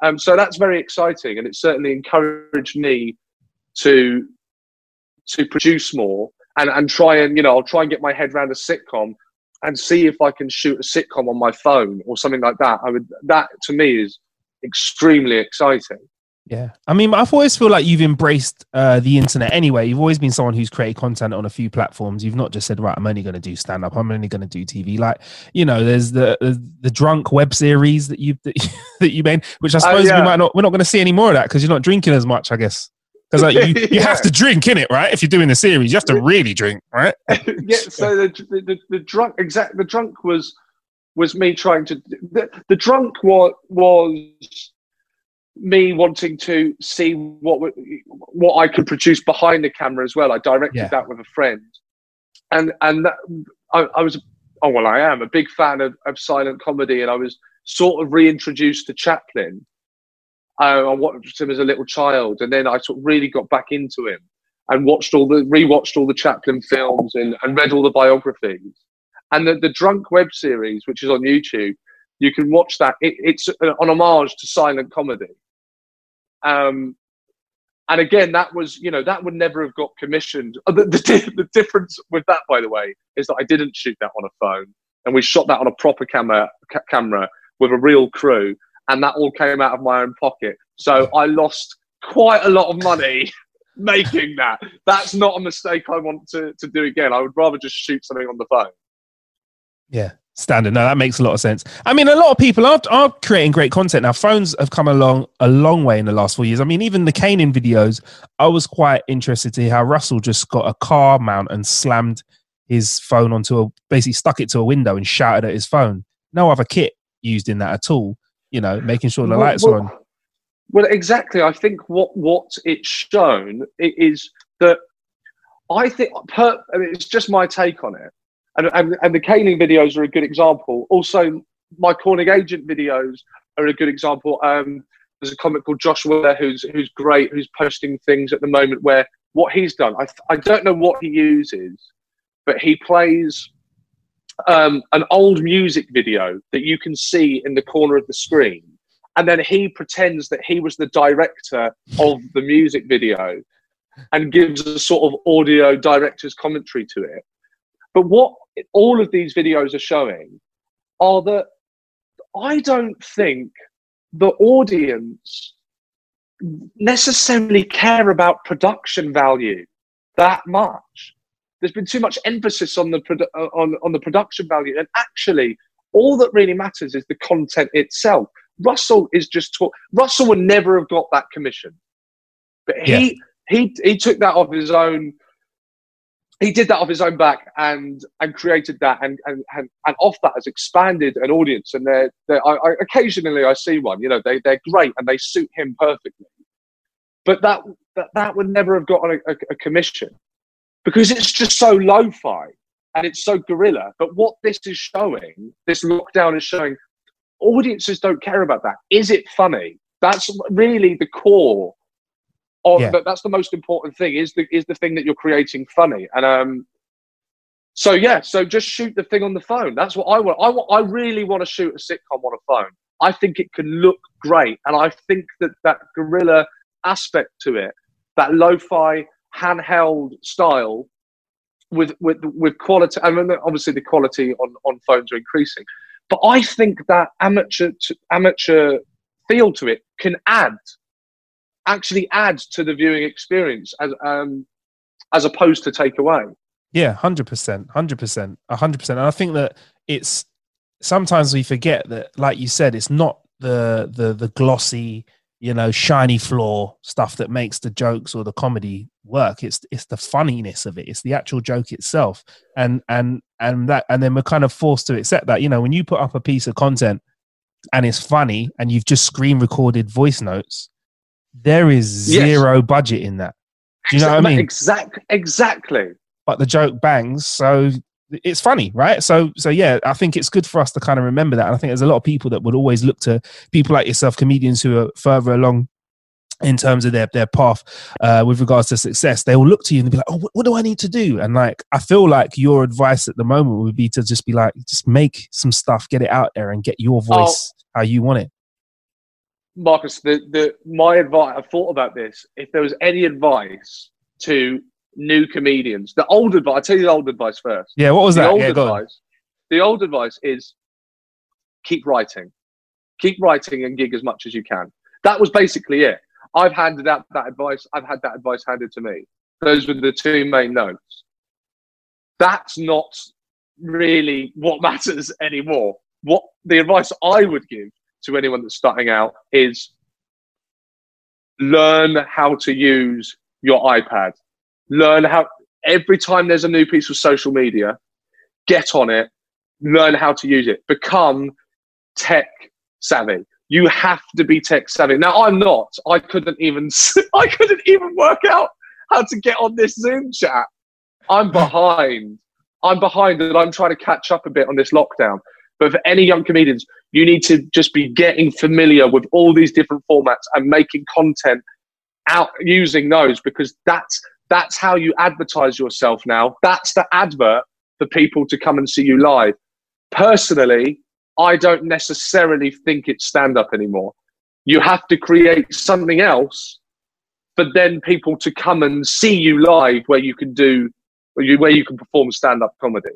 Um, so that's very exciting, and it certainly encouraged me to to produce more and and try and you know I'll try and get my head around a sitcom and see if I can shoot a sitcom on my phone or something like that. I would that to me is extremely exciting. Yeah. I mean, I've always feel like you've embraced uh, the internet anyway. You've always been someone who's created content on a few platforms. You've not just said, right, I'm only going to do stand up. I'm only going to do TV. Like, you know, there's the the, the drunk web series that you that, you- that you made, which I Oh, suppose yeah. we might not, we're not going to see any more of that because you're not drinking as much, I guess. Because like, you, you Yeah. have to drink in it, right? If you're doing the series, you have to really drink, right? yeah. So the, the, the, the drunk exact the drunk was was me trying to the, the drunk was was me wanting to see what what I could produce behind the camera as well. I directed Yeah. that with a friend, and and that, I, I was oh well I am a big fan of, of silent comedy, and I was sort of reintroduced to Chaplin. Uh, I watched him as a little child, and then I sort of really got back into him and watched all the rewatched all the Chaplin films and, and read all the biographies. And the, the Drunk web series, which is on YouTube, you can watch that. It, it's an homage to silent comedy. Um, and again, that was you know that would never have got commissioned. Uh, The, the, the difference with that, by the way, is that I didn't shoot that on a phone, and we shot that on a proper camera ca- camera with a real crew, and that all came out of my own pocket. So I lost quite a lot of money making that. That's not a mistake I want to, to do again. I would rather just shoot something on the phone. Yeah, standard. No, that makes a lot of sense. I mean, a lot of people are, are creating great content now. Phones have come along a long way in the last four years. I mean, even the Kanan videos, I was quite interested to hear how Russell just got a car mount and slammed his phone onto a basically stuck it to a window and shouted at his phone. No other kit used in that at all. You know, making sure the Well- lights well- are on. Well, exactly. I think what what it's shown is that I think per, I mean, it's just my take on it, and and, and the caning videos are a good example. Also, my Corning agent videos are a good example. Um, there's a comic called Josh Ware who's who's great, who's posting things at the moment where what he's done. I I don't know what he uses, but he plays um, an old music video that you can see in the corner of the screen and then he pretends that he was the director of the music video and gives a sort of audio director's commentary to it. But what all of these videos are showing are that I don't think the audience necessarily care about production value that much. There's been too much emphasis on the produ- uh, on on the production value, and actually, all that really matters is the content itself. Russell is just talk. Russell would never have got that commission, but he he he took that off his own. He did that off his own back and and created that and and and, and off that has expanded an audience. And they're, they're I, I, occasionally I see one. You know, they they're great and they suit him perfectly. But that that, that would never have got a, a, a commission because it's just so lo-fi and it's so guerrilla. But what this is showing, this lockdown is showing, audiences don't care about that. Is it funny? That's really the core of Yeah. that. That's the most important thing. Is the is the thing that you're creating funny? And um, so yeah, so just shoot the thing on the phone. That's what I want. I want. I really want to shoot a sitcom on a phone. I think it can look great, and I think that that guerrilla aspect to it, that lo-fi handheld style, with with with quality. I mean, obviously the quality on on phones are increasing, but I think that amateur to, amateur feel to it can add actually add to the viewing experience as um as opposed to take away. Yeah, hundred percent, hundred percent, hundred percent. And I think that it's sometimes we forget that, like you said, it's not the the the glossy, you know, shiny floor stuff that makes the jokes or the comedy work. It's it's the funniness of it. It's the actual joke itself, and and and that, and then we're kind of forced to accept that. You know, when you put up a piece of content and it's funny, and you've just screen recorded voice notes, there is zero yes. budget in that. Do you know what I mean? Exactly. Exactly but the joke bangs. So it's funny, right? So, so yeah, I think it's good for us to kind of remember that. And I think there's a lot of people that would always look to people like yourself, comedians who are further along in terms of their their path uh, with regards to success. They will look to you and be like, "Oh, what, what, do I need to do?" And like, I feel like your advice at the moment would be to just be like, just make some stuff, get it out there, and get your oh. voice oh. how you want it. Marcus, the, the my advice. I thought about this. If there was any advice to new comedians. The old advice, I'll tell you the old advice first. Yeah, what was the that? Old yeah, advice, the old advice is keep writing. Keep writing and gig as much as you can. That was basically it. I've handed out that advice. I've had that advice handed to me. Those were the two main notes. That's not really what matters anymore. What the advice I would give to anyone that's starting out is learn how to use your iPad learn how every time there's a new piece of social media, get on it, learn how to use it, become tech savvy. You have to be tech savvy. Now I'm not. I couldn't even I couldn't even work out how to get on this Zoom chat. I'm behind. I'm behind and I'm trying to catch up a bit on this lockdown. But for any young comedians, you need to just be getting familiar with all these different formats and making content out using those because that's that's how you advertise yourself now. That's the advert for people to come and see you live. Personally, I don't necessarily think it's stand up anymore. You have to create something else for then people to come and see you live where you can do where you can perform stand up comedy.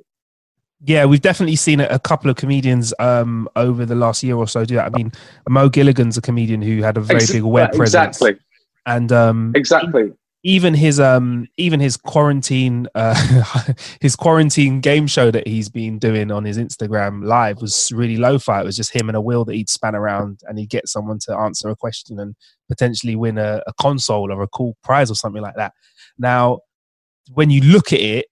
Yeah, we've definitely seen a couple of comedians um, over the last year or so do that. I mean, Mo Gilligan's a comedian who had a very Ex- big web presence. Exactly. And um, exactly even his um even his quarantine uh his quarantine game show that he's been doing on his Instagram live was really low fi. It was just him and a wheel that he'd span around and he'd get someone to answer a question and potentially win a, a console or a cool prize or something like that. Now, when you look at it,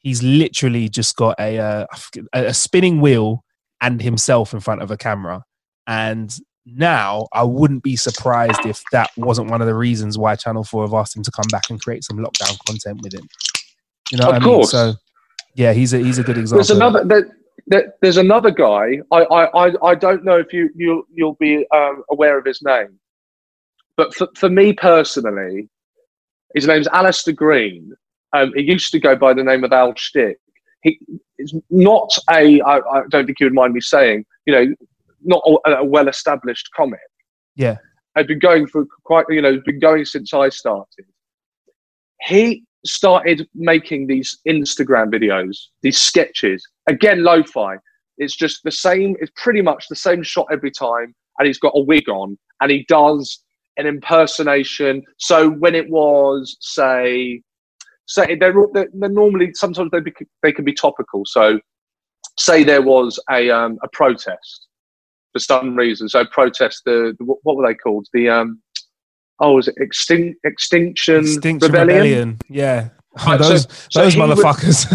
he's literally just got a, uh, a, spinning wheel and himself in front of a camera. And now I wouldn't be surprised if that wasn't one of the reasons why Channel 4 have asked him to come back and create some lockdown content with him. You know of course. I mean? So yeah, he's a he's a good example. There's another there, there, there's another guy. I, I, I, don't know if you you you'll be um, aware of his name, but for, for me personally, his name's Alistair Green. Um, he used to go by the name of Al Stick. He is not a. I, I don't think you would mind me saying. You know, not a, a well established comic. Yeah. I'd been going for quite, you know, been going since I started. He started making these Instagram videos, these sketches, again, lo fi. It's just the same, it's pretty much the same shot every time. And he's got a wig on and he does an impersonation. So when it was, say, say they're, they're, they're normally, sometimes they, be, they can be topical. So say there was a, um, a protest for some reason. So protest the, the what were they called? The um, oh, was it Extin- Extinction, Extinction Rebellion? Rebellion? Yeah. Oh, those so, those motherfuckers,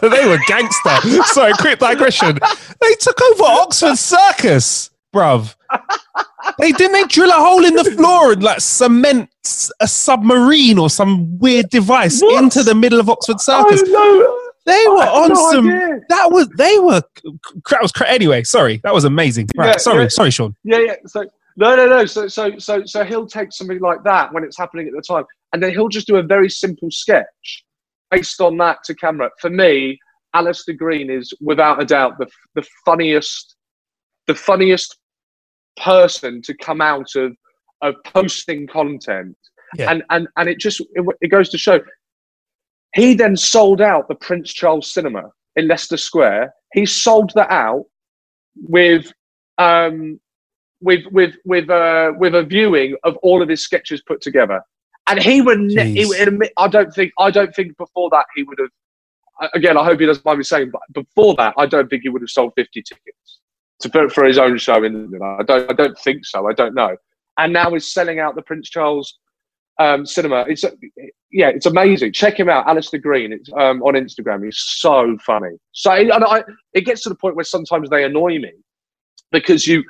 they were gangster. Sorry, quick digression. They took over Oxford Circus, bruv. They didn't they drill a hole in the floor and like cement a submarine or some weird device what? into the middle of Oxford Circus. Oh, no. They were on no some. Idea. That was they were. That was anyway. Sorry, that was amazing. Right, yeah, sorry, yeah. sorry, Sean. Yeah, yeah. So no, no, no. So, so, so, so he'll take something like that when it's happening at the time, and then he'll just do a very simple sketch based on that to camera. For me, Alistair Green is without a doubt the the funniest, the funniest person to come out of of posting content, yeah. and and and it just it, it goes to show He then sold out the Prince Charles Cinema in Leicester Square. He sold that out with um, with with with uh, with a viewing of all of his sketches put together. And he would, ne- he would admit, I don't think, I don't think before that he would have. Again, I hope he doesn't mind me saying, but before that, I don't think he would have sold fifty tickets to put for his own show in. London. I don't, I don't think so. I don't know. And now he's selling out the Prince Charles um, cinema. It's yeah, it's amazing. Check him out, Alistair Green. It's um, on Instagram. He's so funny. So and I, it gets to the point where sometimes they annoy me because you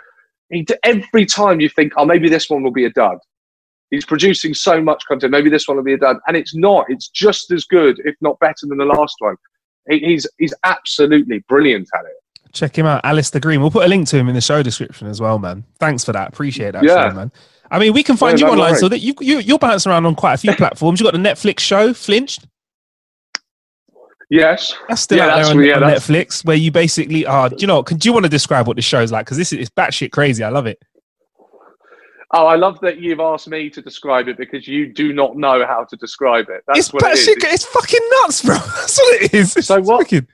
every time you think, oh, maybe this one will be a dud. He's producing so much content. Maybe this one will be a dud, and it's not. It's just as good, if not better, than the last one. He's he's absolutely brilliant at it. Check him out, Alistair Green. We'll put a link to him in the show description as well, man. Thanks for that. Appreciate that, Yeah. man. I mean, we can find Yeah, you online so that you, you you're bouncing around on quite a few platforms. You got the Netflix show, Flinched. Yes, That's still Yeah, out that's- there on, yeah, on Netflix, where you basically are. do you know? Can, do you want to describe what the show's like? Because this is it's batshit crazy. I love it. Oh, I love that you've asked me to describe it because you do not know how to describe it. That's it's what it is. batshit. It's fucking nuts, bro. That's what it is. It's So what- fucking-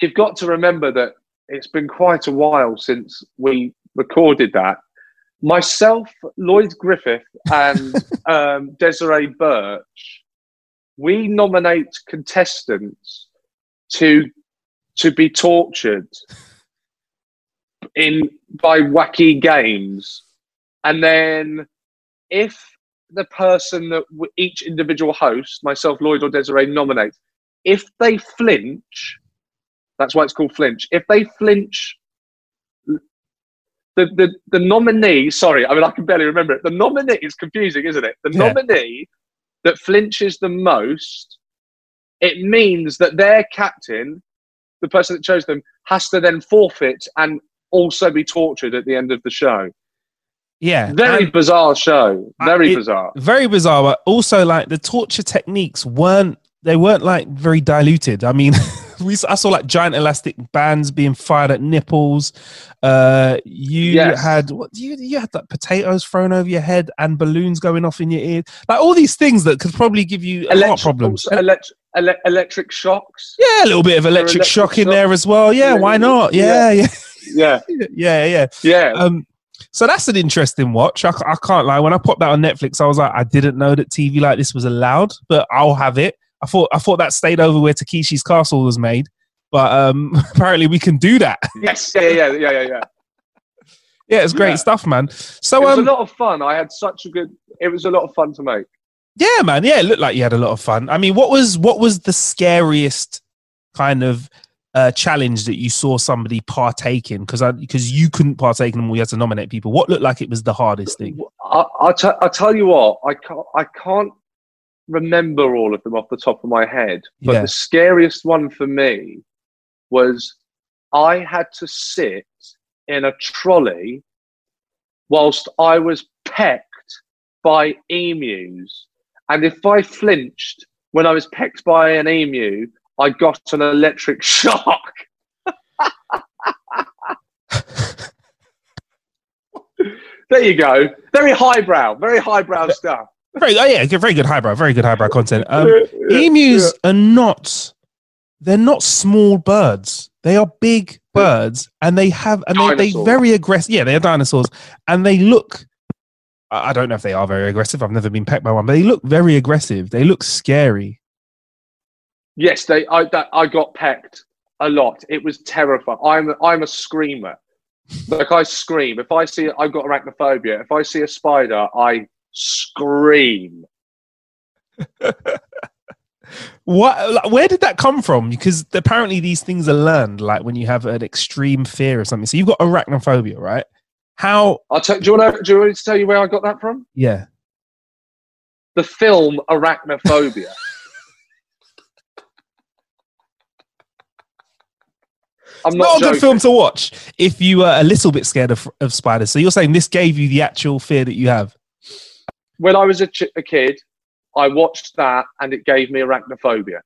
You've got to remember that it's been quite a while since we recorded that. Myself, Lloyd Griffith, and um, Desiree Burch, we nominate contestants to to be tortured in by wacky games, and then if the person that each individual host, myself, Lloyd, or Desiree, nominates, if they flinch, that's why it's called flinch. If they flinch, the, the, the nominee, sorry, I mean, I can barely remember it. The nominee is confusing, isn't it? The Yeah. nominee that flinches the most, it means that their captain, the person that chose them, has to then forfeit and also be tortured at the end of the show. yeah, Very bizarre show. Very it- bizarre. very bizarre but also like the torture techniques weren't they weren't like very diluted i mean we i saw like giant elastic bands being fired at nipples uh you Yes. had what you you had like potatoes thrown over your head and balloons going off in your ear like all these things that could probably give you heart Electric, problems elect- ele- electric shocks. yeah a little bit of electric, electric shock in shock. there as well yeah, Yeah, why not yeah yeah Yeah. yeah yeah Yeah. um so that's an interesting watch. I, I can't lie. When I popped that on Netflix, I was like, I didn't know that TV like this was allowed, but I'll have it. I thought I thought that stayed over where Takeshi's Castle was made, but um, apparently we can do that. yes. Yeah, yeah, yeah, yeah, yeah. yeah, it's great Yeah. stuff, man. So it was um, a lot of fun. I had such a good. It was a lot of fun to make. yeah, man. Yeah, it looked like you had a lot of fun. I mean, what was what was the scariest kind of uh, challenge that you saw somebody partake in? Because because you couldn't partake in them, we had to nominate people. What looked like it was the hardest thing? I, t- I'll tell you what. I can't. I can't remember all of them off the top of my head. But Yeah. the scariest one for me was I had to sit in a trolley whilst I was pecked by emus, and if I flinched when I was pecked by an emu, I got an electric shock. there you go. Very highbrow. Very highbrow stuff. Very, oh yeah, good- very good highbrow, very good highbrow content. Um, Yeah, emus are not they're not small birds they are big birds and they have and they, they very aggressive yeah they're dinosaurs and they look i I don't know if they are very aggressive i've never been pecked by one but they look very aggressive they look scary Yes, they. I that, I got pecked a lot. It was terrifying. I'm I'm a screamer. Like I scream if I see. I've got arachnophobia. If I see a spider, I scream. what like, where did that come from because apparently these things are learned like when you have an extreme fear of something so you've got arachnophobia right how I'll. Do you want to? Do you want me to tell you where I got that from? yeah The film Arachnophobia. I'm not, not, a good film to watch if you are a little bit scared of, of spiders so you're saying this gave you the actual fear that you have When I was a, ch- a kid, I watched that and it gave me arachnophobia.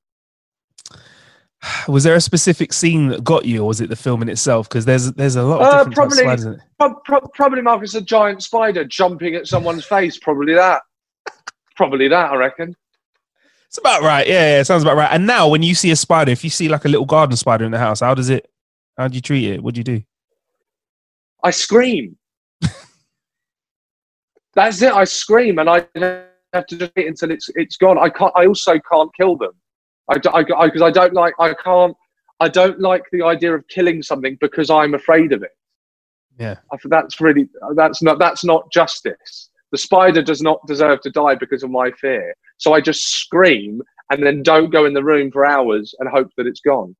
Was there a specific scene that got you, or was it the film in itself? Because there's there's a lot of Uh, different types of probably- spiders in it. Pro- pro- probably, Marcus, a giant spider jumping at someone's face. Probably that. Probably that, I reckon. It's about right. Yeah, yeah, it sounds about right. And now, when you see a spider, if you see like a little garden spider in the house, how does it? How do you treat it? What do you do? I scream. That's it. I scream, and I have to just wait until it's it's gone. I can't. I also can't kill them. I because I, I, I don't like. I can't. I don't like the idea of killing something because I'm afraid of it. Yeah, I that's really that's not that's not justice. The spider does not deserve to die because of my fear. So I just scream and then don't go in the room for hours and hope that it's gone.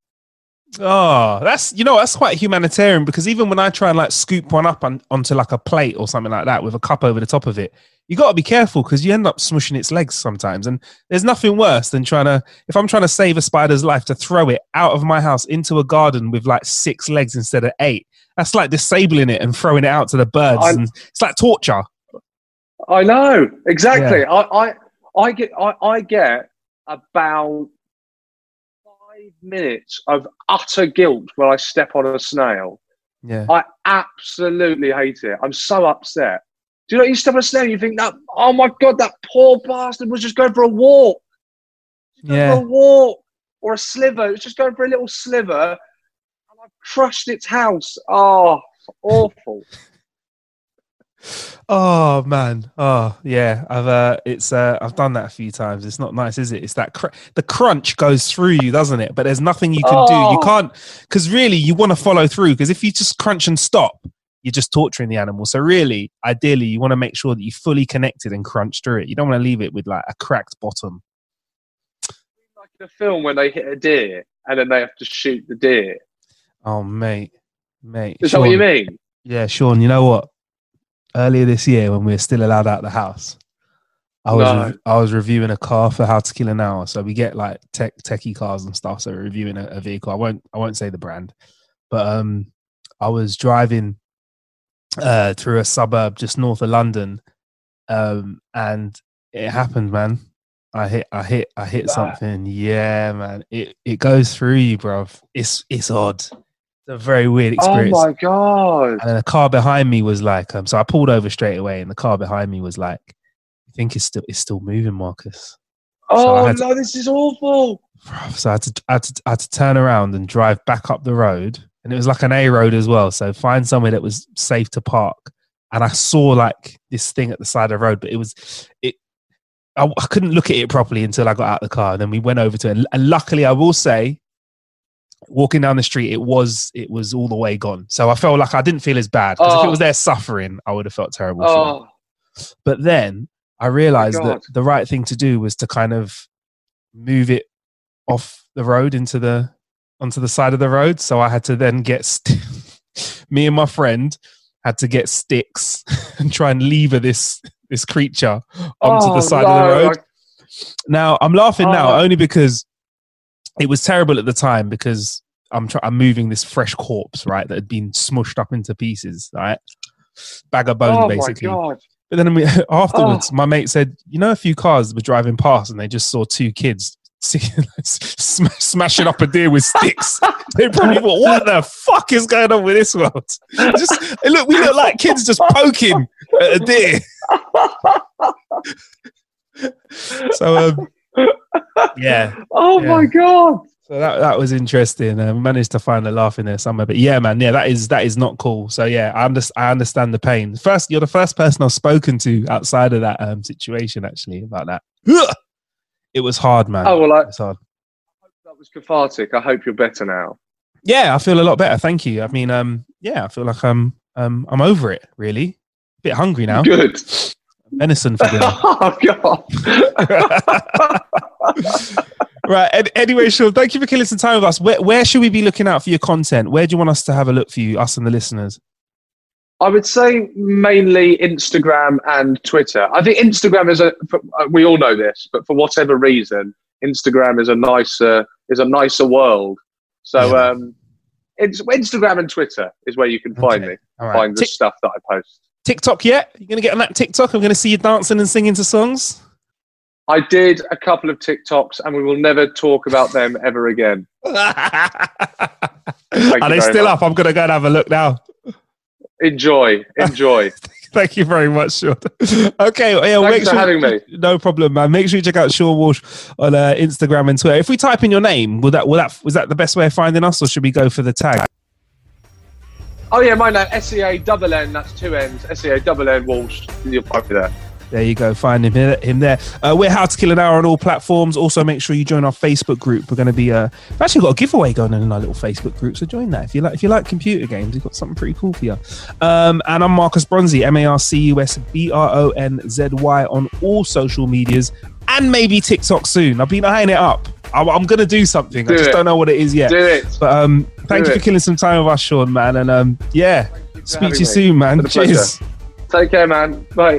Oh, that's you know that's quite humanitarian because even when I try and like scoop one up on, onto like a plate or something like that with a cup over the top of it, you got to be careful because you end up smushing its legs sometimes. And there's nothing worse than trying to if I'm trying to save a spider's life to throw it out of my house into a garden with like six legs instead of eight. That's like disabling it and throwing it out to the birds. I'm- and it's like torture. I know exactly. Yeah. I, I I get I, I get about minutes of utter guilt when I step on a snail. Yeah. I absolutely hate it. I'm so upset. Do you know you step on a snail you think that oh my god that poor bastard was just going for a walk, Yeah. for a walk or a sliver. It was just going for a little sliver, and I've crushed its house. Oh, awful. Oh man. Oh yeah. I've uh it's uh I've done that a few times. It's not nice, is it? It's that cr- the crunch goes through you, doesn't it? But there's nothing you can do. You Oh. can't because really you want to follow through because if you just crunch and stop, you're just torturing the animal. So really, ideally, you want to make sure that you fully connected and crunch through it. You don't want to leave it with like a cracked bottom. like in a film when they hit a deer and then they have to shoot the deer. Oh mate, mate. Is that what you mean? Yeah, Sean. You know what? Earlier this year, when we were still allowed out the house, I was No. rev- I was reviewing a car for How to Kill an Hour. So we get like tech techie cars and stuff. So we're reviewing a, a vehicle. I won't I won't say the brand, but um, I was driving uh through a suburb just north of London, um, and it happened, man. I hit I hit I hit something. Yeah, man. It it goes through you, bruv. It's it's odd. It's a very weird experience. Oh my god! And then the car behind me was like, um, so I pulled over straight away, and the car behind me was like, I think it's still it's still moving, Marcus. Oh to- no, this is awful. So I had, to, I, had to, I had to turn around and drive back up the road, and it was like an A road as well. So find somewhere that was safe to park. And I saw like this thing at the side of the road, but it was it. I, I couldn't look at it properly until I got out of the car, and then we went over to it. And, and luckily, I will say, walking down the street, it was it was all the way gone. So I felt like I didn't feel as bad because if it Oh. was there suffering, I would have felt terrible. Oh, But then I realized that the right thing to do was to kind of move it off the road into the onto the side of the road. So I had to then get st- me and my friend had to get sticks and try and lever this this creature onto Oh, the side of the road. Now I'm laughing oh, now Oh. only because it was terrible at the time because I'm try- I'm moving this fresh corpse right that had been smushed up into pieces right bag of bones oh my basically. god! But then I mean, afterwards, Oh. my mate said, "You know, a few cars were driving past, and they just saw two kids sm- smashing up a deer with sticks. they probably thought, "What the fuck is going on with this world?" Just look, we look like kids just poking at a deer. so um, yeah, Oh Yeah. my god! so that that was interesting. I managed to find a laugh in there somewhere. But yeah, man, yeah, that is that is not cool. So yeah, I understand. I understand the pain. First, you're the first person I've spoken to outside of that um, situation actually about that. It was hard, man. Oh well, I, It was hard. that was cathartic. I hope you're better now. Yeah, I feel a lot better. Thank you. I mean, um, yeah, I feel like I'm um, I'm over it. Really, A bit hungry now. Good. Venison for dinner. oh god! right. an- Anyway, Sean, thank you for killing some time with us. Where, where should we be looking out for your content? Where do you want us to have a look for you, us and the listeners? I would say mainly Instagram and Twitter. I think Instagram is a. Uh, we all know this, but for whatever reason, Instagram is a nicer is a nicer world. So Yeah. um, it's Instagram and Twitter is where you can find Okay. me, right. find the Tik- stuff that I post. TikTok yet? You're gonna get on that TikTok? I'm gonna see you dancing and singing to songs. I did a couple of TikToks, and we will never talk about them ever again. Are they still much. up? I'm gonna go and have a look now. Enjoy, enjoy. Thank you very much, Sean. Okay, yeah, Thanks for sure, having me. No problem, man. Make sure you check out Sean Walsh on uh, Instagram and Twitter. If we type in your name, will that will that was that the best way of finding us, or should we go for the tag? Oh yeah, my name S E A double N. That's two N's. S E A double N Walsh. You'll find me there. There you go. Find him here, him there. Uh, we're How to Kill an Hour on all platforms. Also, make sure you join our Facebook group. We're going to be. Uh, we've actually got a giveaway going on in our little Facebook group, so join that if you like. If you like computer games, we've got something pretty cool for you. Um, and I'm Marcus Bronzy, M A R C U S B R O N Z Y on all social medias and maybe TikTok soon. I've been eyeing it up. I'm, I'm going to do something. Do I just it. don't know what it is yet. Do it. But um, thank Do you it. for killing some time with us, Sean, man. And um, yeah, speak to you me. soon, man. A pleasure. Cheers. Take care, man. Bye.